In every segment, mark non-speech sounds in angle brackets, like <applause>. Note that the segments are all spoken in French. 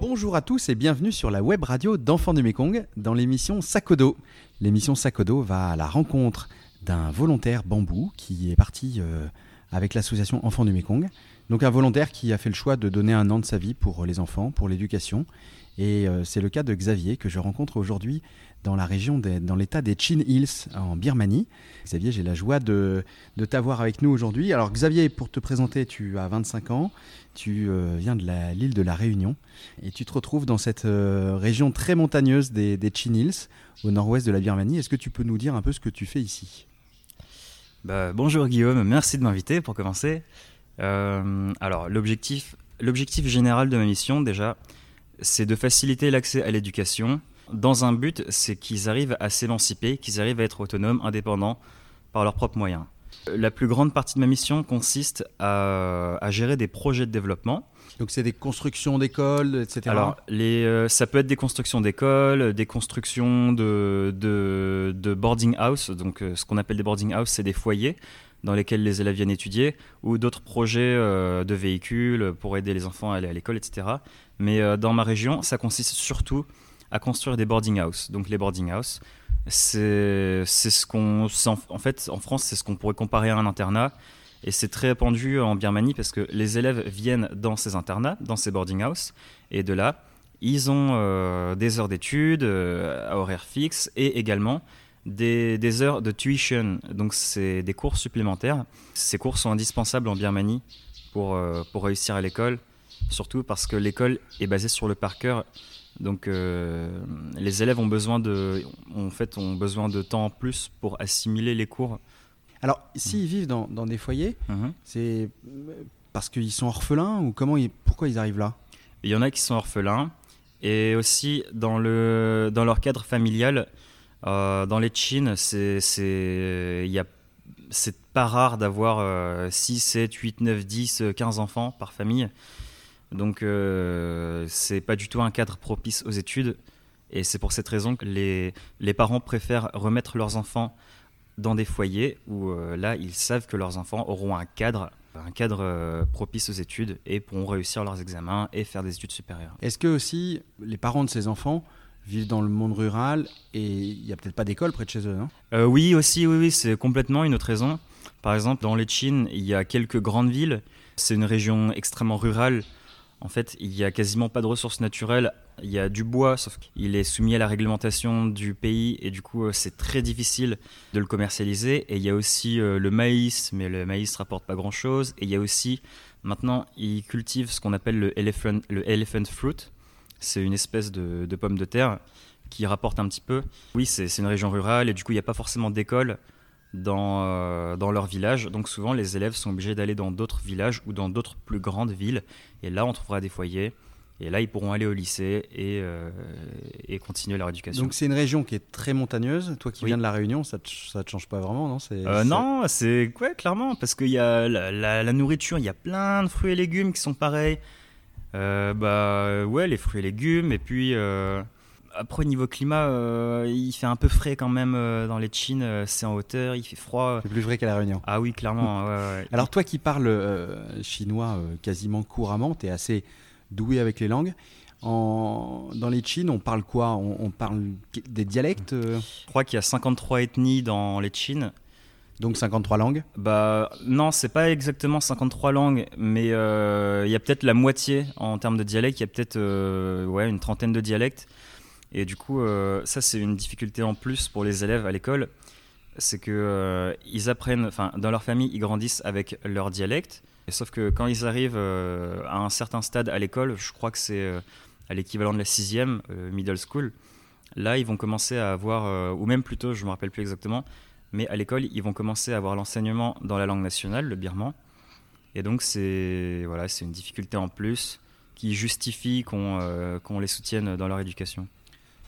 Bonjour à tous et bienvenue sur la web radio d'Enfants du Mekong dans l'émission Sakodo. L'émission Sakodo va à la rencontre d'un volontaire bambou qui est parti euh, avec l'association Enfants du Mekong. Donc un volontaire qui a fait le choix de donner un an de sa vie pour les enfants, pour l'éducation. Et euh, c'est le cas de Xavier que je rencontre aujourd'hui dans la région, des- dans l'état des Chin Hills en Birmanie. Xavier, j'ai la joie de, de t'avoir avec nous aujourd'hui. Alors Xavier, pour te présenter, tu as 25 ans, tu euh, viens de l'île de la Réunion et tu te retrouves dans cette euh, région très montagneuse des, des Chin Hills au nord-ouest de la Birmanie. Est-ce que tu peux nous dire un peu ce que tu fais ici? Bah, bonjour Guillaume, merci de m'inviter pour commencer. Euh, alors l'objectif, l'objectif général de ma mission déjà, c'est de faciliter l'accès à l'éducation dans un but, c'est qu'ils arrivent à s'émanciper, qu'ils arrivent à être autonomes, indépendants par leurs propres moyens. La plus grande partie de ma mission consiste à, à gérer des projets de développement. Donc c'est des constructions d'écoles, etc. Alors, les, euh, ça peut être des constructions d'écoles, des constructions de, de, de boarding house. Donc, euh, ce qu'on appelle des boarding house, c'est des foyers dans lesquels les élèves viennent étudier, ou d'autres projets euh, de véhicules pour aider les enfants à aller à l'école, etc. Mais euh, dans ma région, ça consiste surtout à construire des boarding house. Donc, les boarding house, c'est ce qu'on. En, fait, en France, c'est ce qu'on pourrait comparer à un internat. Et c'est très répandu en Birmanie parce que les élèves viennent dans ces internats, dans ces boarding house, et de là, ils ont euh, des heures d'études à horaire fixe et également des, des heures de tuition. Donc, c'est des cours supplémentaires. Ces cours sont indispensables en Birmanie pour, euh, pour réussir à l'école, surtout parce que l'école est basée sur le par cœur. Donc, euh, les élèves ont besoin, de, en fait, ont besoin de temps en plus pour assimiler les cours. Alors s'ils vivent dans, dans des foyers, Mhm. c'est euh, parce qu'ils sont orphelins ou comment ils, pourquoi ils arrivent là? Il y en a qui sont orphelins. Et aussi, dans, le, dans leur cadre familial, dans les Chines, c'est, pas rare d'avoir euh, 6, 7, 8, 9, 10, euh, 15 enfants par famille. Donc, euh, c'est pas du tout un cadre propice aux études. Et c'est pour cette raison que les, les parents préfèrent remettre leurs enfants dans des foyers où euh, là, ils savent que leurs enfants auront un cadre, un cadre euh, propice aux études et pourront réussir leurs examens et faire des études supérieures. Est-ce que aussi les parents de ces enfants vivent dans le monde rural et il n'y a peut-être pas d'école près de chez eux, Euh, oui, aussi, oui, oui, c'est complètement une autre raison. Par exemple, dans les Chines, il y a quelques grandes villes. C'est une région extrêmement rurale. En fait, il n'y a quasiment pas de ressources naturelles. Il y a du bois, sauf qu'il est soumis à la réglementation du pays et du coup, euh, c'est très difficile de le commercialiser. Et il y a aussi euh, le maïs, mais le maïs rapporte pas grand-chose. Et il y a aussi, maintenant, ils cultivent ce qu'on appelle le elephant, le elephant fruit. C'est une espèce de, de pomme de terre qui rapporte un petit peu. Oui, c'est une région rurale et du coup, il n'y a pas forcément d'école dans, euh, dans leur village. Donc souvent, les élèves sont obligés d'aller dans d'autres villages ou dans d'autres plus grandes villes. Et là, on trouvera des foyers. Et là, ils pourront aller au lycée et, euh, et continuer leur éducation. Donc c'est une région qui est très montagneuse. Toi qui Oui. viens de la Réunion, ça te, ça te change pas vraiment, non? C'est- Euh, non, c'est ouais, clairement, parce qu'il y a la, la- la nourriture, il y a plein de fruits et légumes qui sont pareils. Euh, bah ouais, les fruits et légumes, et puis euh, après au niveau climat, euh, il fait un peu frais quand même euh, dans les Chines, euh, c'est en hauteur, il fait froid. C'est plus vrai qu'à la Réunion. Ah oui, clairement, <laughs> ouais, ouais. Alors toi qui parles chinois quasiment couramment, tu es assez doué avec les langues. En- dans les Chines, on parle quoi? On, on parle des dialectes, Je crois qu'il y a 53 ethnies dans les Chines. Donc 53 langues. Bah non, c'est pas exactement 53 langues, mais euh, il y a peut-être la moitié en termes de dialectes, il y a peut-être euh, ouais, une trentaine de dialectes. Et du coup, euh, ça c'est une difficulté en plus pour les élèves à l'école, c'est que ils apprennent, enfin dans leur famille, ils grandissent avec leur dialecte, sauf que quand ils arrivent à un certain stade à l'école, je crois que c'est à l'équivalent de la sixième, middle school, là ils vont commencer à avoir, ou même plutôt, je me rappelle plus exactement, mais à l'école, ils vont commencer à avoir l'enseignement dans la langue nationale, le birman. Et donc, c'est voilà, c'est une difficulté en plus qui justifie qu'on euh, qu'on les soutienne dans leur éducation.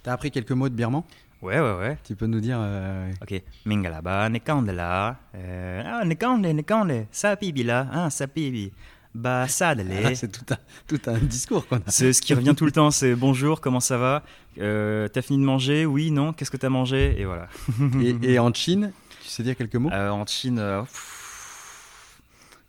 Tu as appris quelques mots de birman? Ouais, ouais, ouais. Tu peux nous dire euh, Ok. Mingalaba, nekandela, euh, ah, nekande, nekande, sapibila, ah, sapibi, ba sadele. ah, C'est tout un, tout un discours qu'on a. C'est ce qui revient tout le temps, c'est bonjour, comment ça va? Euh, T'as fini de manger? Oui, non Qu'est-ce que t'as mangé? Et voilà. <laughs> Et, et en Chine, tu sais dire quelques mots? Euh, en Chine, euh, pff,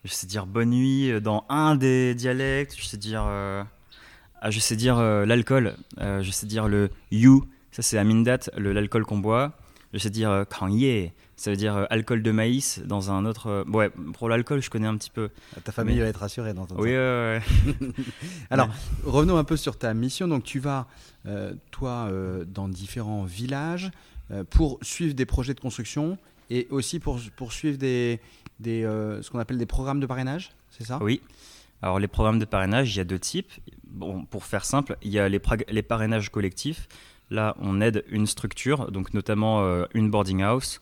je sais dire bonne nuit dans un des dialectes, je sais dire, ah, je sais dire l'alcool, je sais dire le you, ça c'est Amindat, l'alcool qu'on boit. Je sais dire Kanye, ça veut dire alcool de maïs dans un autre. ouais, pour l'alcool, je connais un petit peu. Ta famille va être rassurée d'entendre oui. Oui, <laughs> Alors, revenons un peu sur ta mission. Donc, tu vas, toi, dans différents villages pour suivre des projets de construction et aussi pour, pour suivre des, des, euh, ce qu'on appelle des programmes de parrainage, c'est ça? Oui. Alors les programmes de parrainage, il y a deux types. Bon, pour faire simple, il y a les, les parrainages collectifs. Là, on aide une structure, donc notamment euh, une boarding house.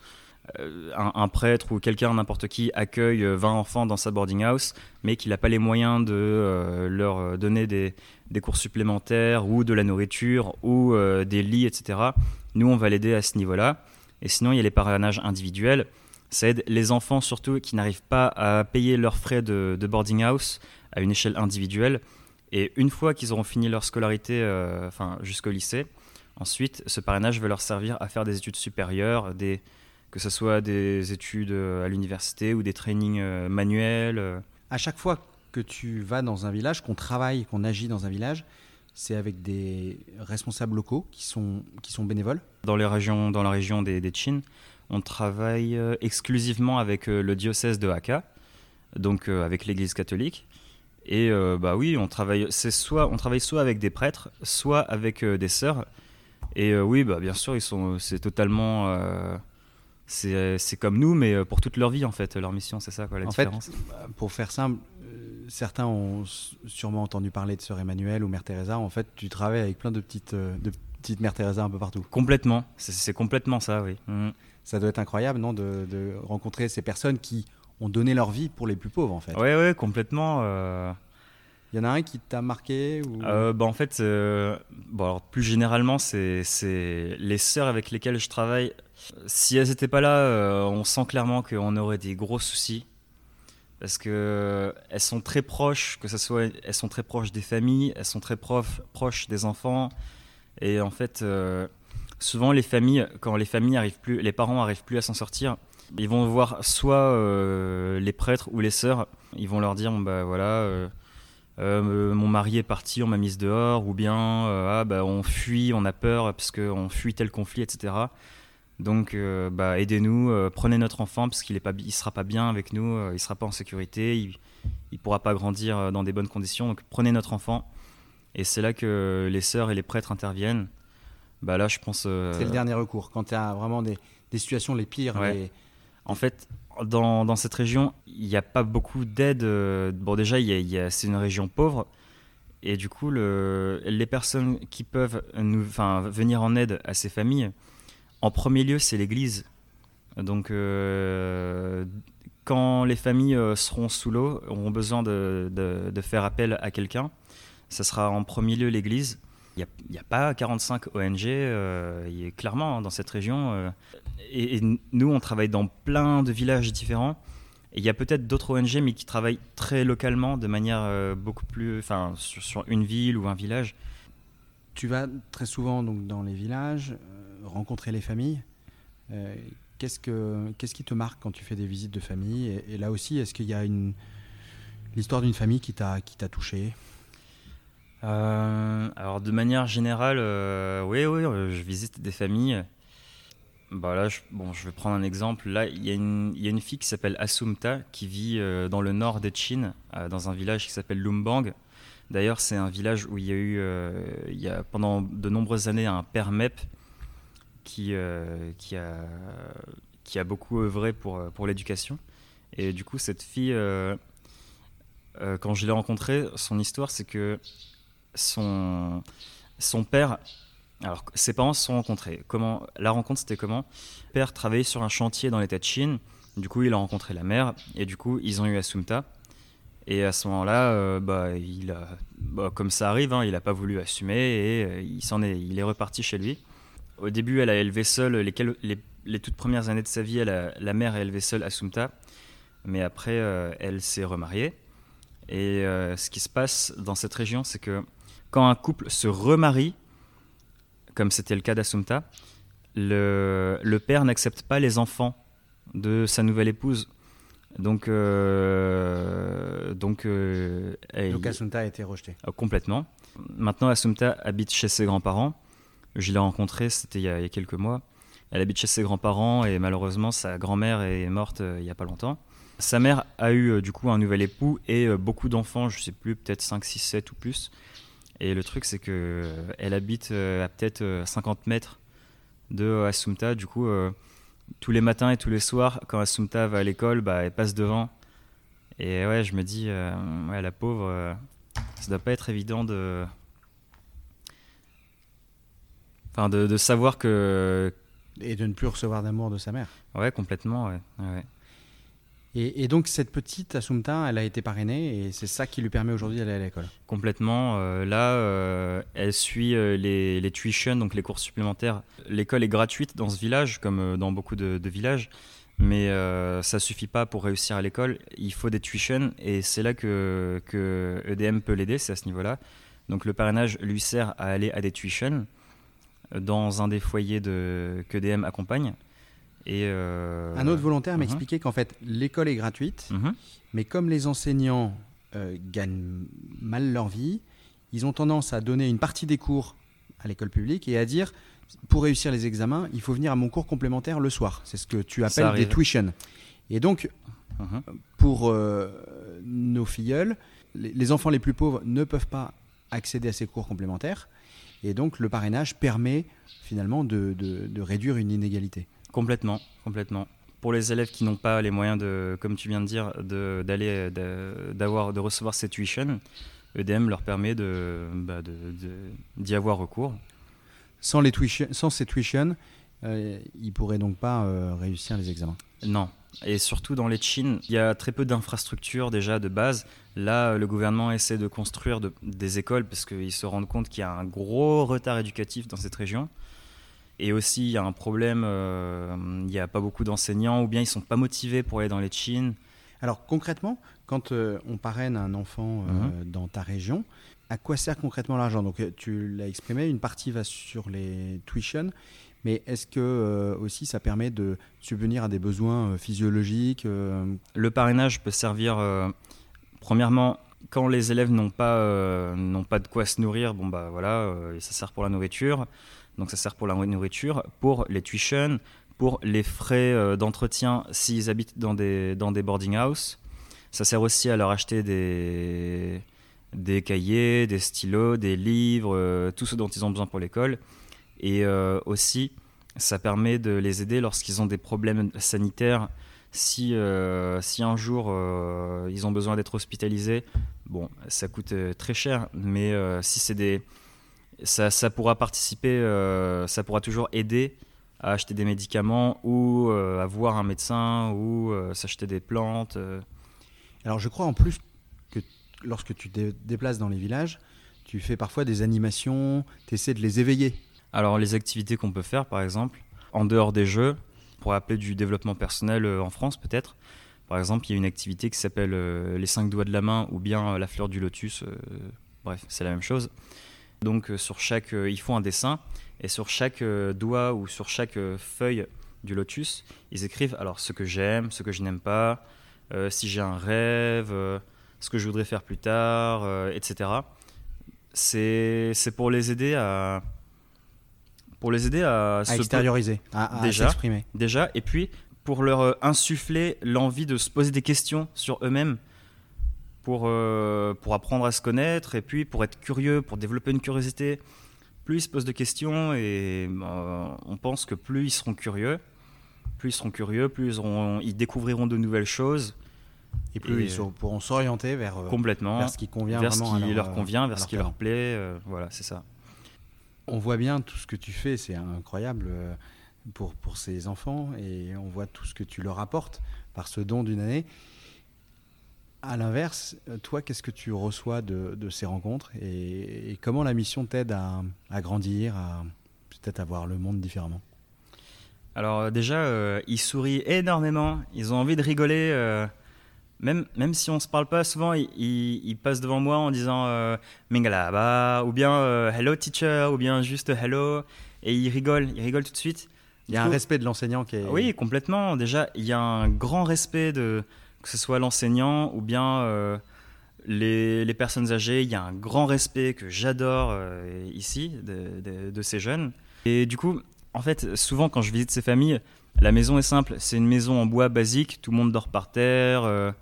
Euh, un, prêtre ou quelqu'un, n'importe qui, accueille 20 enfants dans sa boarding house, mais qu'il n'a pas les moyens de leur donner des, des, cours supplémentaires ou de la nourriture ou des lits, etc. Nous, on va l'aider à ce niveau-là. Et sinon, il y a les parrainages individuels. Ça aide les enfants surtout qui n'arrivent pas à payer leurs frais de, boarding house à une échelle individuelle. Et une fois qu'ils auront fini leur scolarité, euh, enfin jusqu'au lycée, ensuite, ce parrainage va leur servir à faire des études supérieures, des, que ce soit des études euh, à l'université ou des trainings euh, manuels. À chaque fois que tu vas dans un village, qu'on travaille, qu'on agit dans un village, c'est avec des responsables locaux qui sont, qui sont bénévoles dans, les régions, dans la région des, des on travaille euh, exclusivement avec euh, le diocèse de Haka, donc euh, avec l'Église catholique. Et bah oui, on travaille, c'est soit on travaille soit avec des prêtres, soit avec des sœurs. Et oui, bah bien sûr, ils sont, c'est totalement, c'est, comme nous, mais pour toute leur vie en fait, leur mission, c'est ça quoi la différence. Fait, pour faire simple, certains ont sûrement entendu parler de Sœur Emmanuel ou Mère Teresa. En fait, tu travailles avec plein de petites, de petites Mère Teresa un peu partout. Complètement, c'est, complètement ça, oui. Mmh ça doit être incroyable, non, de, rencontrer ces personnes qui ont donné leur vie pour les plus pauvres, en fait. Oui, oui, complètement. Euh. Il y en a un qui t'a marqué ou... Euh, bah, En fait, euh, bon, plus généralement, c'est les sœurs avec lesquelles je travaille. Si elles n'étaient pas là, on sent clairement qu'on aurait des gros soucis. Parce que elles sont très proches, que ce soit, elles sont très proches des familles, elles sont très proches des enfants. Et en fait, souvent les familles, quand les familles arrivent plus, les parents arrivent plus à s'en sortir, ils vont voir soit euh, les prêtres ou les sœurs, ils vont leur dire bah voilà, euh, euh, mon mari est parti, on m'a mise dehors, ou bien ah, bah, on fuit, on a peur parce qu'on fuit tel conflit, etc. Donc bah, aidez-nous, prenez notre enfant parce qu'il il sera pas bien avec nous, il sera pas en sécurité, il, il pourra pas grandir dans des bonnes conditions. Donc prenez notre enfant. Et c'est là que les sœurs et les prêtres interviennent. Bah là, je pense. Euh, c'est le dernier recours. Quand tu as vraiment des, des, situations les pires. En fait, dans, cette région, il n'y a pas beaucoup d'aide. Euh, bon, déjà, c'est une région pauvre. Et du coup, le, les personnes qui peuvent venir en aide à ces familles, en premier lieu, c'est l'Église. Donc, euh, quand les familles seront sous l'eau, auront besoin de, de, de faire appel à quelqu'un, ça sera en premier lieu l'Église. Il n'y a, pas 45 ONG, euh, clairement, hein, dans cette région. Euh, et, nous, on travaille dans plein de villages différents. Et il y a peut-être d'autres ONG, mais qui travaillent très localement, de manière euh, beaucoup plus. Enfin, sur, une ville ou un village. Tu vas très souvent donc, dans les villages, rencontrer les familles. qu'est-ce, que, qu'est-ce qui te marque quand tu fais des visites de famille? Et, et là aussi, est-ce qu'il y a une, l'histoire d'une famille qui t'a, qui t'a touché? Alors de manière générale, euh, oui, oui, euh, je visite des familles. Bah là, je, bon, je vais prendre un exemple. Là, il y, a une fille qui s'appelle Asumta qui vit dans le nord de Chine, dans un village qui s'appelle Lumbang. D'ailleurs, c'est un village où il y a eu, il y a pendant de nombreuses années, un père MEP qui, qui, a, qui a beaucoup œuvré pour, pour l'éducation. Et du coup, cette fille, quand je l'ai rencontrée, son histoire, c'est que son, père. Alors, ses parents se sont rencontrés. Comment, la rencontre, c'était comment? Le père travaillait sur un chantier dans l'état de Chine. Du coup, il a rencontré la mère. Et du coup, ils ont eu Asumta. Et à ce moment-là, euh, bah, bah, comme ça arrive, hein, il n'a pas voulu assumer et euh, il, s'en est, il est reparti chez lui. Au début, elle a élevé seule, les, toutes premières années de sa vie, la mère a élevé seule Asumta. Mais après, euh, elle s'est remariée. Et ce qui se passe dans cette région, c'est que quand un couple se remarie, comme c'était le cas d'Assumpta, le, père n'accepte pas les enfants de sa nouvelle épouse. Donc, euh, donc, euh, Donc Assunta a été rejetée. euh, complètement. Maintenant, Assumpta habite chez ses grands-parents. Je l'ai rencontrée, c'était il, y a- il y a quelques mois. Elle habite chez ses grands-parents et malheureusement, sa grand-mère est morte euh, il n'y a pas longtemps. Sa mère a eu euh, du coup un nouvel époux et euh, beaucoup d'enfants, je sais plus, peut-être 5, 6, 7 ou plus. Et le truc, c'est que euh, elle habite euh, à peut-être euh, 50 mètres de Assumpta. Du coup, euh, tous les matins et tous les soirs, quand Assumpta va à l'école, bah, elle passe devant. Et ouais, je me dis, euh, ouais, la pauvre, euh, ça doit pas être évident de. Enfin, de, de savoir que. Et de ne plus recevoir d'amour de sa mère. Ouais, complètement, ouais, ouais. Et, donc cette petite Assunta, elle a été parrainée et c'est ça qui lui permet aujourd'hui d'aller à l'école. Complètement. euh, là, euh, elle suit euh, les, les tuitions, donc les cours supplémentaires. L'école est gratuite dans ce village, comme dans beaucoup de, villages, mais ça suffit pas pour réussir à l'école. Il faut des tuitions et c'est là que, que EDM peut l'aider, c'est à ce niveau-là. Donc le parrainage lui sert à aller à des tuitions dans un des foyers de, qu'EDM accompagne. Et, euh, Un autre volontaire mhm. m'expliquait qu'en fait l'école est gratuite, mhm. mais comme les enseignants euh, gagnent mal leur vie, ils ont tendance à donner une partie des cours à l'école publique et à dire pour réussir les examens, il faut venir à mon cours complémentaire le soir. C'est ce que tu appelles des tuitions. Et donc, Mhm. pour euh, nos filleuls, les, les enfants les plus pauvres ne peuvent pas accéder à ces cours complémentaires. Et donc, le parrainage permet finalement de, de- de réduire une inégalité. Complètement, complètement. Pour les élèves qui n'ont pas les moyens de, comme tu viens de dire, de d'aller, de- d'avoir, de recevoir ces tuitions, EDM leur permet de, bah, de- d'y avoir recours. Sans, les tuition- sans ces tuitions, euh, ils ne pourraient donc pas euh, réussir les examens. Non. Et surtout dans les Chines, il y a très peu d'infrastructures déjà de base. Là, le gouvernement essaie de construire de- des écoles parce qu'ils se rendent compte qu'il y a un gros retard éducatif dans cette région. Et aussi, il y a un problème, euh, il n'y a pas beaucoup d'enseignants ou bien ils sont pas motivés pour aller dans les Chines. Alors concrètement, quand euh, on parraine un enfant euh, Mhm. dans ta région, à quoi sert concrètement l'argent? Donc tu l'as exprimé, une partie va sur les tuitions, mais est-ce que euh, aussi ça permet de subvenir à des besoins euh, physiologiques euh, Le parrainage peut servir, premièrement, quand les élèves n'ont pas, n'ont pas de quoi se nourrir, bon bah voilà, ça sert pour la nourriture. Donc ça sert pour la nourriture, pour les tuitions, pour les frais euh, d'entretien s'ils habitent dans des, dans des boarding house. Ça sert aussi à leur acheter des, des cahiers, des stylos, des livres, euh, tout ce dont ils ont besoin pour l'école. Et euh, aussi, ça permet de les aider lorsqu'ils ont des problèmes sanitaires. Si, si un jour ils ont besoin d'être hospitalisés, bon, ça coûte très cher, mais si c'est des. Ça, ça pourra participer, euh, ça pourra toujours aider à acheter des médicaments ou euh, à voir un médecin ou euh, s'acheter des plantes. Alors je crois en plus que lorsque tu te déplaces dans les villages, tu fais parfois des animations, tu essaies de les éveiller. Alors les activités qu'on peut faire par exemple, en dehors des jeux, pour appeler du développement personnel en France peut-être, par exemple il y a une activité qui s'appelle les cinq doigts de la main ou bien la fleur du lotus, bref c'est la même chose. Donc euh, sur chaque, euh, ils font un dessin et sur chaque euh, doigt ou sur chaque feuille du lotus, ils écrivent alors ce que j'aime, ce que je n'aime pas, euh, si j'ai un rêve, euh, ce que je voudrais faire plus tard, euh, etc. C'est c'est pour les aider à pour les aider à, à se extérioriser, à, à Déjà. s'exprimer. déjà et puis pour leur insuffler l'envie de se poser des questions sur eux-mêmes pour euh, pour apprendre à se connaître et puis pour être curieux pour développer une curiosité. Plus ils se posent de questions et euh, on pense que plus ils seront curieux. Plus ils seront curieux plus ils, auront- ils découvriront de nouvelles choses. Et plus Et, ils pourront s'orienter vers, euh, complètement. vers ce qui convient vers ce à qui leur, leur convient vers ce qui leur plaît voilà c'est ça. On voit bien tout ce que tu fais, c'est incroyable pour, pour ces enfants et on voit tout ce que tu leur apportes par ce don d'une année. À l'inverse, euh, toi, qu'est-ce que tu reçois de, de ces rencontres et, et comment la mission t'aide à, à grandir, à peut-être à voir le monde différemment? Alors euh, déjà, euh, ils sourient énormément, ils ont envie de rigoler. euh, même, même si on se parle pas souvent, ils, ils- ils passent devant moi en disant euh, Mingalaba, ou bien Hello teacher, ou bien juste Hello, et ils rigolent, ils rigolent tout de suite. Il y a un respect de l'enseignant qui est... Oui, complètement. Déjà, il y a un grand respect de que ce soit l'enseignant ou bien les, personnes âgées. Il y a un grand respect que j'adore ici de, ces jeunes. Et du coup, en fait, souvent quand je visite ces familles, la maison est simple. C'est une maison en bois basique, tout le monde dort par terre.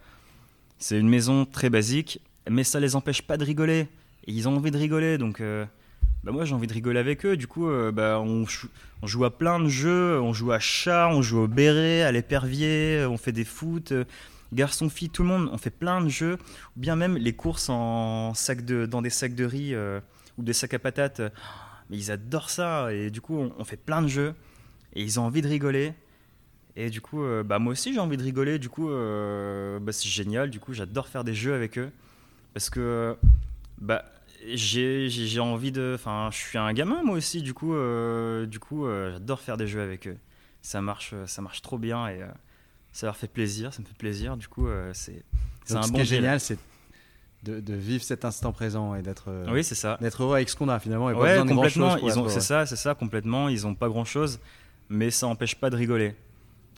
c'est une maison très basique, mais ça les empêche pas de rigoler. Et ils ont envie de rigoler, donc bah moi j'ai envie de rigoler avec eux. Du coup, euh, bah, on, joue à plein de jeux. On joue à chat, on joue au béret, à l'épervier, on fait des foot. Euh, garçons, filles, tout le monde, on fait plein de jeux. Bien même les courses en de, dans des sacs de riz euh, ou des sacs à patates. Mais ils adorent ça. Et du coup, on, fait plein de jeux. Et ils ont envie de rigoler. Et du coup, bah, moi aussi j'ai envie de rigoler. Du coup, bah, c'est génial. Du coup, j'adore faire des jeux avec eux. Parce que bah, j'ai envie de. Enfin, je suis un gamin moi aussi, du coup, euh, coup, euh, j'adore faire des jeux avec eux. Ça marche, ça marche trop bien et euh, ça leur fait plaisir, ça me fait plaisir. Du coup, c'est un bon. Ce qui est génial, c'est de, de, vivre cet instant présent et d'être. oui, c'est ça. D'être heureux avec ce qu'on a finalement. Et ouais, complètement. Ils ont, c'est ça, c'est ça, complètement. Ils ont pas grand chose, mais ça n'empêche pas de rigoler.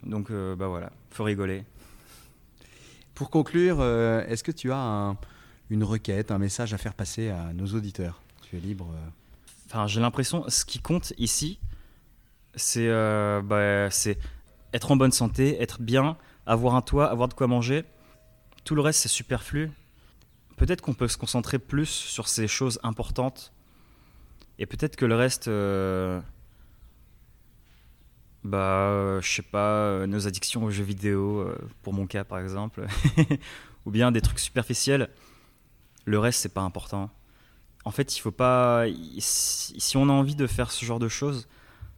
Donc, bah voilà, faut rigoler. Pour conclure, est-ce que tu as un une requête, un message à faire passer à nos auditeurs? Tu es libre. Euh. Enfin, j'ai l'impression, ce qui compte ici, c'est euh, bah, être en bonne santé, être bien, avoir un toit, avoir de quoi manger. Tout le reste, c'est superflu. Peut-être qu'on peut se concentrer plus sur ces choses importantes. Et peut-être que le reste, euh, bah, je sais pas, nos addictions aux jeux vidéo, pour mon cas par exemple, <laughs> ou bien des trucs superficiels le reste, c'est pas important. En fait, il faut pas. Si on a envie de faire ce genre de choses,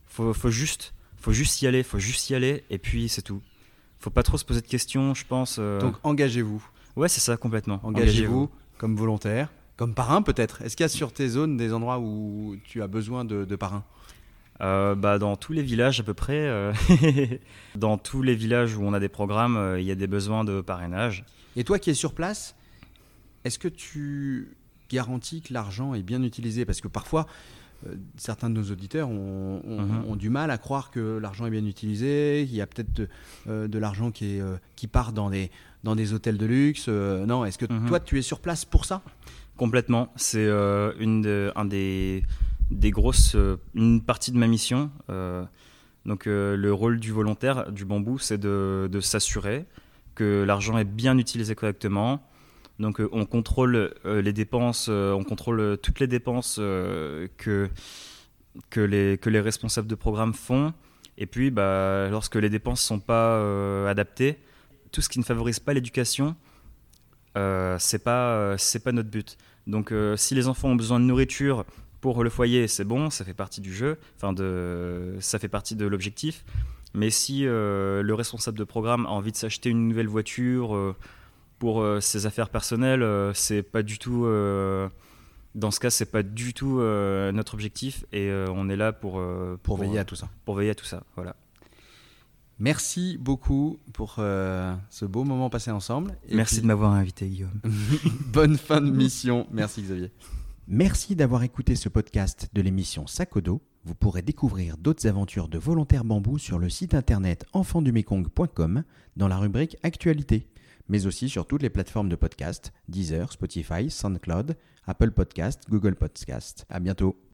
faut, faut juste, faut juste y aller, faut juste y aller, et puis c'est tout. Faut pas trop se poser de questions, je pense. Euh. Donc engagez-vous. Ouais, c'est ça complètement. Engagez-vous comme volontaire, comme parrain peut-être. Est-ce qu'il y a sur tes zones des endroits où tu as besoin de, de parrains? Euh, bah, dans tous les villages à peu près, euh. <laughs> dans tous les villages où on a des programmes, il y a des besoins de parrainage. Et toi qui es sur place, est-ce que tu garantis que l'argent est bien utilisé? Parce que parfois, certains de nos auditeurs ont, mhm. du mal à croire que l'argent est bien utilisé, qu'il y a peut-être de, euh, l'argent qui, euh, qui part dans des, dans des hôtels de luxe. non, est-ce que mhm. toi, tu es sur place pour ça? Complètement. C'est une de, un des, des grosses, une partie de ma mission. donc le rôle du volontaire du bambou, c'est de, de s'assurer que l'argent est bien utilisé correctement, donc euh, on contrôle euh, les dépenses, euh, on contrôle toutes les dépenses que, que, les, que les responsables de programme font. Et puis, bah, lorsque les dépenses ne sont pas adaptées, tout ce qui ne favorise pas l'éducation, euh, c'est pas c'est pas notre but. Donc si les enfants ont besoin de nourriture pour le foyer, c'est bon, ça fait partie du jeu, enfin de ça fait partie de l'objectif. Mais si le responsable de programme a envie de s'acheter une nouvelle voiture pour euh, ses affaires personnelles, euh, c'est pas du tout. Euh, dans ce cas, c'est pas du tout notre objectif et on est là pour, pour, veiller à tout ça. Pour veiller à tout ça, voilà. Merci beaucoup pour ce beau moment passé ensemble. Merci de m'avoir invité, Guillaume. <laughs> Bonne fin de mission. Merci, Xavier. Merci d'avoir écouté ce podcast de l'émission Sakodo. Vous pourrez découvrir d'autres aventures de volontaires bambou sur le site internet enfandumekong.com dans la rubrique Actualité mais aussi sur toutes les plateformes de podcast, Deezer, Spotify, SoundCloud, Apple Podcast, Google Podcast. À bientôt.